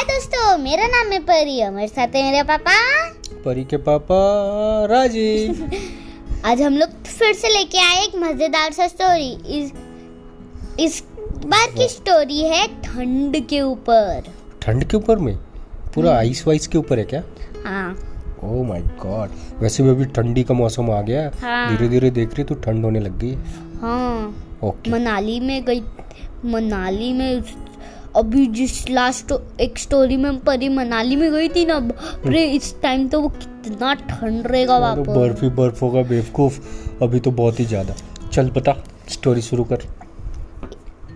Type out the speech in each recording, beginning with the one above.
हाय दोस्तों मेरा नाम है परी और मेरे साथ है मेरे पापा। परी के पापा राजीव आज हम लोग फिर से लेके आए एक मज़ेदार सा स्टोरी इस इस बार की स्टोरी है ठंड के ऊपर। ठंड के ऊपर में? पूरा आइस वाइस के ऊपर है क्या? हाँ। ओह माय गॉड वैसे भी अभी ठंडी का मौसम आ गया है। हाँ। धीरे धीरे देख रही तो ठंड होने लग गई। हाँ। ओके मनाली में गई मनाली में अभी जिस लास्ट एक स्टोरी में परी मनाली में गई थी ना अरे इस टाइम तो वो कितना ठंड रहेगा वहाँ पर बर्फ़ ही बर्फ़ होगा बेवकूफ़। अभी तो बहुत ही ज़्यादा। चल बता स्टोरी शुरू कर।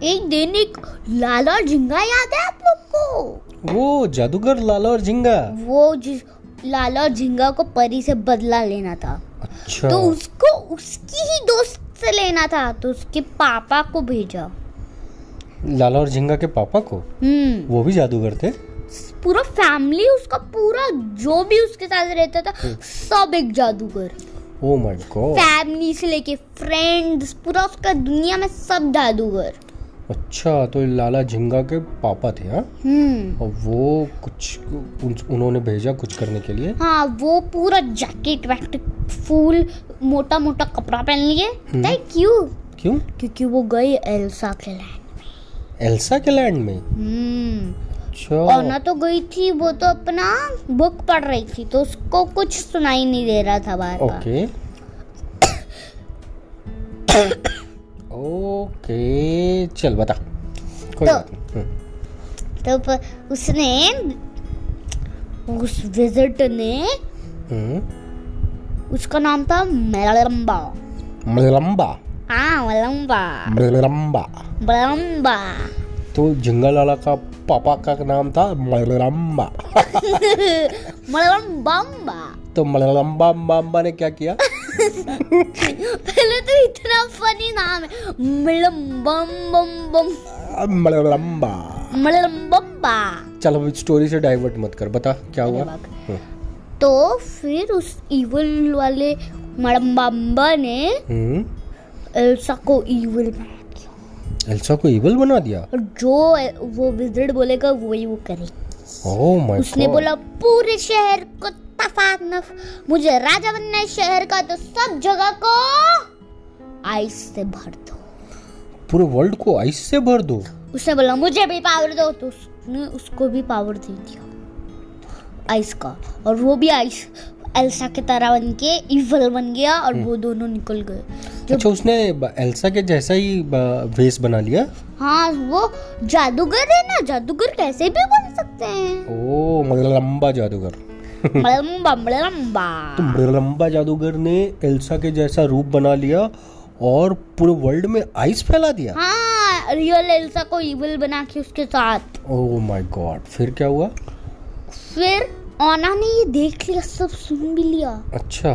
एक दिन एक लाला और झिंगा याद है आप लोग को? वो जादूगर लाला और झिंगा। वो जिस लाला और झिंगा को परी से बदला लेना था। अच्छा। तो उसको उसकी ही दोस्त से लेना था तो उसके पापा को भेजा। लाला और झिंगा के पापा को? हम्म। वो भी जादूगर थे? पूरा फैमिली उसका पूरा जो भी उसके साथ रहता था सब एक जादूगर। ओह माय गॉड फैमिली से लेके फ्रेंड्स पूरा उसका दुनिया में सब जादूगर। अच्छा तो लाला झिंगा के पापा थे हाँ? हम्म। और वो कुछ उन, उन्होंने भेजा कुछ करने के लिए? हाँ वो पूरा जैकेट वैकेट फूल मोटा मोटा कपड़ा पहन लिए। क्यों क्यों? क्योंकि वो गई एल्सा के लैंड एल्सा के लैंड में? हम्म। अच्छा। ओना तो गई थी वो तो अपना बुक पढ़ रही थी तो उसको कुछ सुनाई नहीं दे रहा था बार ओके ओके चल बता। कोई तो- हम्म, तो उसने उस विज़िट ने हम्म। उसका नाम था मेलम्बा मलम्बा हाँ मलम्बा मलम्बा मलम्बा तो झिंगा लाला का पापा का नाम था मलम्बा मलम्बा तो मलम्बा माम्बा ने क्या किया? पहले तो इतना फनी नाम है। मलम्बम बम बम मलम्बा मलम्बा चल अब स्टोरी से डाइवर्ट मत कर बता क्या हुआ? हम्म, तो फिर उस इवल वाले मड़म्बा ने हम्म। एल्सा को इवल एल्सा को इवल बना दिया? जो वो विज़िट बोलेगा वही वो करे। ओह माय उसने बोला पूरे शहर को तफात नफ मुझे राजा बनना है शहर का तो सब जगह को आइस से भर दो। पूरे वर्ल्ड को आइस से भर दो? उसने बोला मुझे भी पावर दो। तो उसने उसको भी पावर दे दिया। आइस का। और वो भी आइस एल्सा की तरह बन के इवल बन गया और वो दोनों निकल गए। अच्छा उसने एल्सा के जैसा ही वेश बना लिया? हाँ वो जादूगर है ना? जादूगर कैसे भी बन सकते हैं। ओ मलम्बा जादूगर। मलम्बा मलम्बा तो मलम्बा जादूगर ने एल्सा के जैसा रूप बना लिया और पूरे वर्ल्ड में आइस फैला दिया। हाँ रियल एल्सा को इवल बना के उसके साथ। ओह माय गॉड फिर क्या हुआ? फिर ओना ने ये देख लिया सब सुन भी लिया। अच्छा।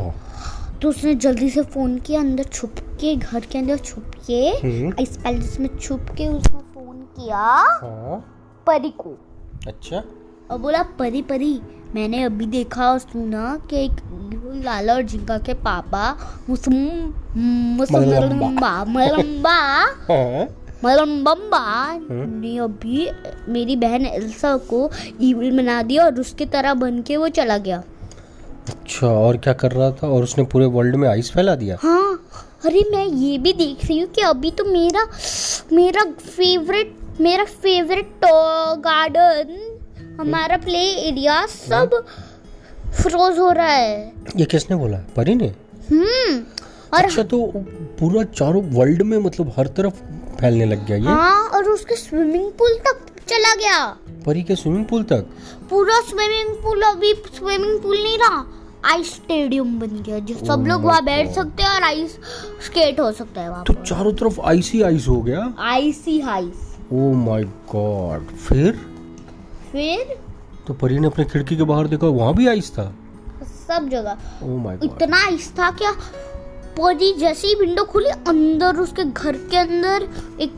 तो उसने जल्दी से फ़ोन किया अंदर छुप के घर के अंदर छुप के हम्म। आइस पैलेस में छुप के उसने फ़ोन किया हाँ। परी को। अच्छा। और बोला परी परी मैंने अभी देखा और सुना कि एक लाला और जिंका के पापा मुसम मुसमरम्बा मलम्बा हाँ। मलम्बम्बा ने अभी मेरी बहन एल्सा को इविल बना दिया और उसकी तरह बन के वो चला गया। अच्छा और क्या कर रहा था? और उसने पूरे वर्ल्ड में आइस फैला दिया? हाँ। अरे मैं ये भी देख रही हूँ कि अभी तो मेरा मेरा फेवरेट मेरा फेवरेट गार्डन हमारा प्ले एरिया सब फ्रोज हो रहा है। ये किसने बोला? परी ने? हम्म। और अच्छा तो पूरा चारों वर्ल्ड में मतलब हर तरफ़ फैलने लग गया ये। हाँ और उसके स्विमिंग पूल तक चला गया। परी के स्विमिंग पूल तक? पूरा स्विमिंग पूल अभी स्विमिंग पूल नहीं रहा आइस स्टेडियम बन गया जो सब Oh लोग वहाँ बैठ सकते हैं और आइस स्केट हो सकता है वहाँ तो चारों तरफ़ आइस ही आइस हो गया? आइस ही आइस ओ माय गॉड फिर? फिर? तो परी ने अपने खिड़की के बाहर देखा वहाँ भी आइस था? सब जगह। गॉड इतना आइस था क्या? परी जैसे ही विंडो खुली अंदर उसके घर के अंदर एक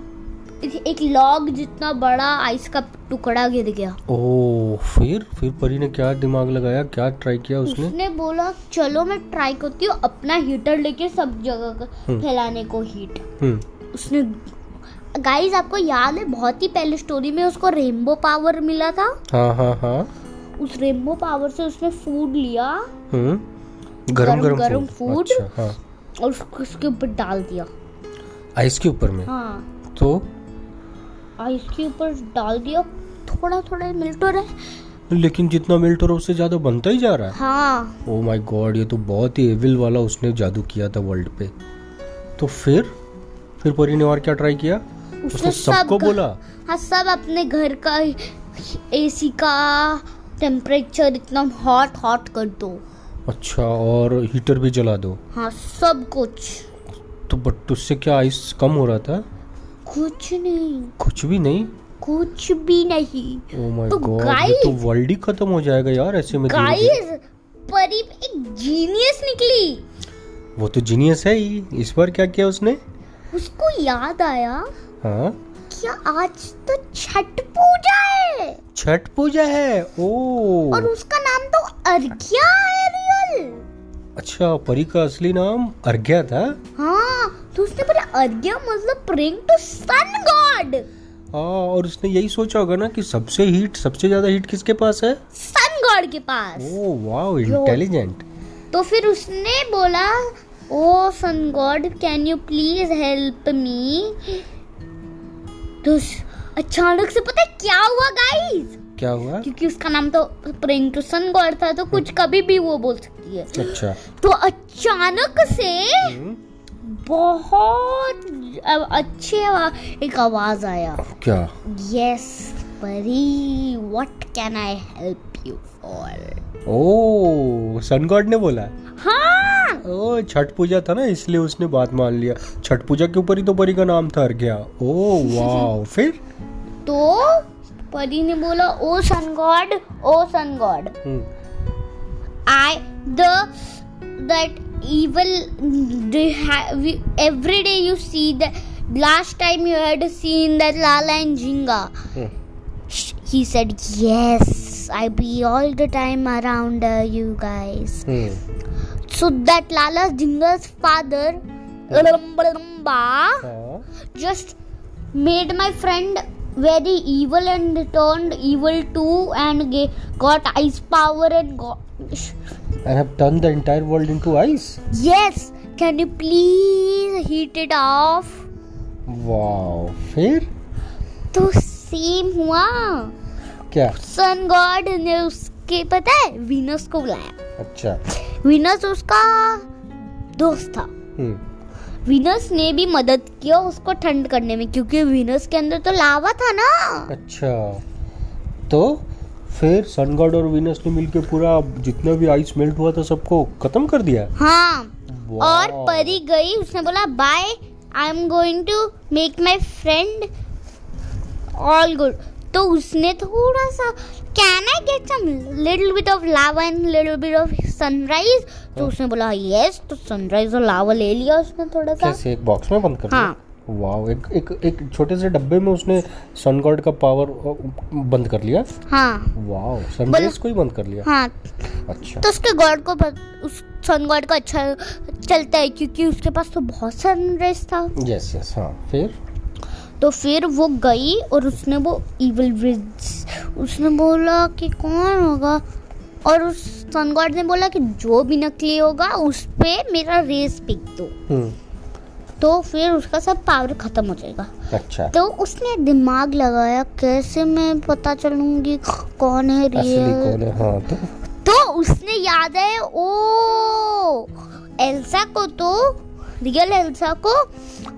एक लॉग जितना बड़ा आइस का टुकड़ा गिर गया। ओ फिर फिर परी ने क्या दिमाग लगाया क्या ट्राई किया उसने? उसने बोला चलो मैं ट्राई करती हूँ अपना हीटर लेके सब जगह हम्म। फैलाने को हीट हम्म। उसने गाइस आपको याद है बहुत ही पहले स्टोरी में उसको रेनबो पावर मिला था? हाँ हाँ हाँ। उस रेनबो पावर से उसने फ़ूड लिया। हम्म। गरम- गरम गरम गरम फ़ूड अच्छा हाँ। और उसको उसके ऊपर डाल दिया। आइस के ऊपर में? हाँ। तो? आइस के ऊपर डाल दिया। थोड़ा थोड़ा मिल्ट हो रहा। है लेकिन जितना मेल्ट हो रहा है उससे ज़्यादा बनता ही जा रहा है। हाँ। ओ माय गॉड ये तो बहुत ही एविल वाला उसने जादू किया था वर्ल्ड पे। तो फिर? फिर परी ने और क्या ट्राई किया? उसने सब सबको घ- बोला। हाँ सब अपने घर का एसी का टेम्परेचर इतना हॉट हॉट कर दो। अच्छा और हीटर भी जला दो। हाँ सब कुछ। तो बट उससे क्या आइस कम हो रहा था? कुछ नहीं। कुछ भी नहीं? कुछ भी नहीं। ओ माय तो गॉड ये guys- तो वर्ल्ड ही खत्म हो जाएगा यार ऐसे में। गाइस परी एक जीनियस निकली। वो तो जीनियस है ही। इस बार क्या किया उसने? उसको याद आया हाँ? क्या आज तो छठ पूजा है। छठ पूजा है? ओ और उसका नाम तो अर्घ्या है अच्छा परी का असली नाम अर्घ्या था? हाँ तो उसने बोला अर्घ्या मतलब प्रेइंग टू सन गॉड हाँ और उसने यही सोचा होगा ना कि सबसे हीट सबसे ज़्यादा हीट किसके पास है? सन गॉड के पास। ओ वाओ इंटेलिजेंट तो फिर उसने बोला ओ sun god can you please help me तो अचानक से पता है क्या हुआ गाइस क्या हुआ? क्योंकि उसका नाम तो टू गॉड था तो कुछ कभी भी वो बोल सकती है। अच्छा। तो अचानक से हम्म, बहुत अच्छे एक आवाज़ आया। क्या? Yes Pari what can I help you for oh sun god ने बोला? हाँ। ओ छठ पूजा था ना इसलिए उसने बात मान लिया। छठ पूजा के ऊपर ही तो परी का नाम था अर्घ्या ओ वाओ फिर? तो परी ने बोला ओ sun god oh sun god hmm, I the that evil every day you see that last time you had seen that Lala and Jinga. Hmm, He said yes. I be all the time around uh, you guys. Hmm, So that Lala Jinga's father Ramba, हाँ, just made my friend very evil and turned evil too and got ice power and got and have turned the entire world into ice Yes, can you please heat it off? Wow फिर तो same हुआ क्या सन god ने उसके पता है Venus को बुलाया अच्छा वीनस उसका दोस्त था हम्म, वीनस ने भी मदद किया उसको ठंड करने में क्योंकि वीनस के अंदर तो लावा था ना। अच्छा। तो फिर सन गॉड और वीनस ने मिलके पूरा जितना भी आइस मेल्ट हुआ था सबको खत्म कर दिया? हाँ। और परी गई उसने बोला bye I am going to make my friend all good तो उसने थोड़ा सा can I get some little bit of lava and little bit of sunrise तो उसने बोला यस तो सनराइज और लावा ले लिया उसने थोड़ा सा. कैसे? एक बॉक्स में बंद कर हाँ। वाओ एक एक एक छोटे से डब्बे में उसने सन गॉड का पावर बंद कर लिया? हाँ। वाओ सनराइज को ही बंद कर लिया? हाँ। अच्छा। तो उसके गॉड को उस सन गॉड का अच्छा चलता है क्योंकि उसके पास तो बहुत सनराइज था। यस यस हाँ। फिर? तो फिर वो गई और उसने वो इविल ब्रिज उसने बोला कि कौन होगा? और उस सन गॉड ने बोला कि जो भी नकली होगा उस पर मेरा रेस पिक दो। हम्म। तो फिर उसका सब पावर खत्म हो जाएगा। अच्छा। तो उसने दिमाग लगाया कैसे मैं पता चलूँगी कौन है असली रियल कौन है? हाँ तो? तो उसने याद है ओ एल्सा को तो रियल एल्सा को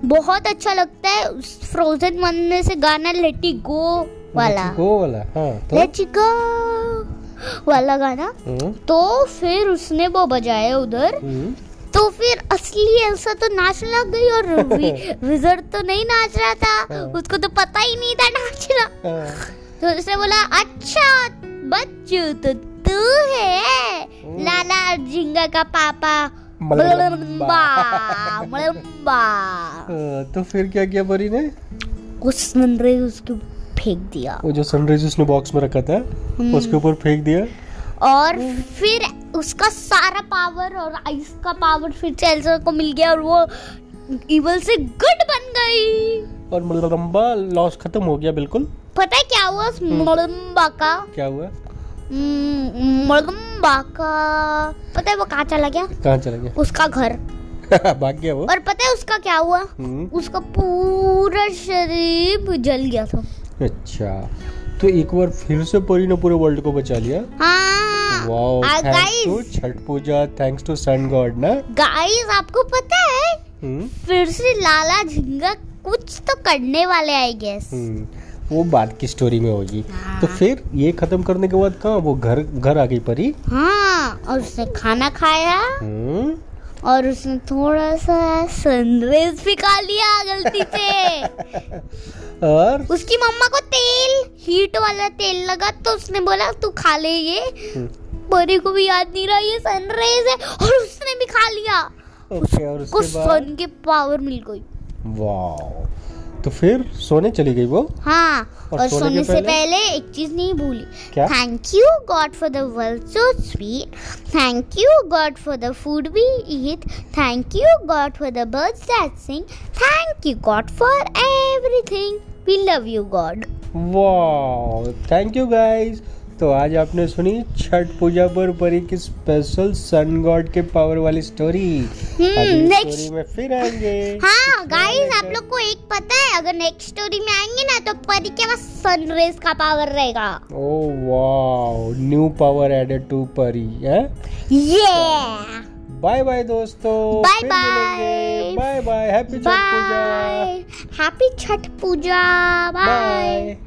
बहुत अच्छा लगता है फ्रोजन वन में से गाना लेटी गो वाला। गो वाला हाँ तो? लेट गो वाला गाना। हम्म, तो फिर उसने वो बजाया उधर। हम्म, तो फिर असली एल्सा तो नाचने लग गई और वि- विजर्ड तो नहीं नाच रहा था। हाँ। उसको तो पता ही नहीं था नाचना हाँ, तो उसने बोला अच्छा बच्चू तो तू है। लाला झिंगा का पापा हाँ, तो फिर क्या किया परी ने? उस सनराइज उसको फेंक दिया। वो जो सनराइज उसने बॉक्स में रखा था हम्म। उसके ऊपर फेंक दिया? और फिर उसका सारा पावर और आइस का पावर फिर से एल्सा को मिल गया और वो इवल से गुड बन गई। और मलम्बा लॉस खत्म हो गया बिल्कुल। पता है क्या हुआ उस। मलम्बा का? क्या हुआ? हम्म, मलम्बा का पता है वो कहाँ चला गया? कहाँ चला गया? उसका घर। भाग गया वो। और पता है उसका क्या हुआ? हम्म, उसका पूरा शरीर जल गया था। अच्छा। तो एक बार फिर से परी ने पूरे वर्ल्ड को बचा लिया? हाँ। Wow thanks to Chhath Puja thanks to sun god ना? गाइस आपको पता है? हम्म, फिर से लाला झिंगा कुछ तो करने वाले आई गेस वो बात की स्टोरी में होगी। हाँ। तो फिर ये खत्म करने के बाद कहाँ वो घर घर आ गई परी? हाँ और उसने खाना खाया। हम्म, और उसने थोड़ा सा सनराइज भी खा लिया गलती से। और? उसकी मम्मा को तेल हीट वाला तेल लगा तो उसने बोला तू खा ले ये। हम्म, परी को भी याद नहीं रहा ये सनराइज है। और उसने भी खा लिया। ओके और उसको उसके बाद? सन की पावर मिल गई। वाओ तो फिर सोने चली गई वो? हाँ और और सोने सोने से पहले? पहले एक चीज़ नहीं भूली। क्या? Thank you god for the world so sweet thank you god for the food we eat thank you god for the birds that sing thank you god for everything we love you god wow thank you guys तो आज आपने सुनी छठ पूजा पर परी की special sun god के power वाली story next- story में फिर आएँगे। हाँ गाइस आप लोग को एक पता अगर नेक्स्ट स्टोरी में आएँगे ना तो परी के पास सनरेज का पावर रहेगा। ओ wow new power added to Pari है? ये बाय बाय दोस्तों। Bye bye bye bye happy Chhath Puja. Happy Chhath Puja. Bye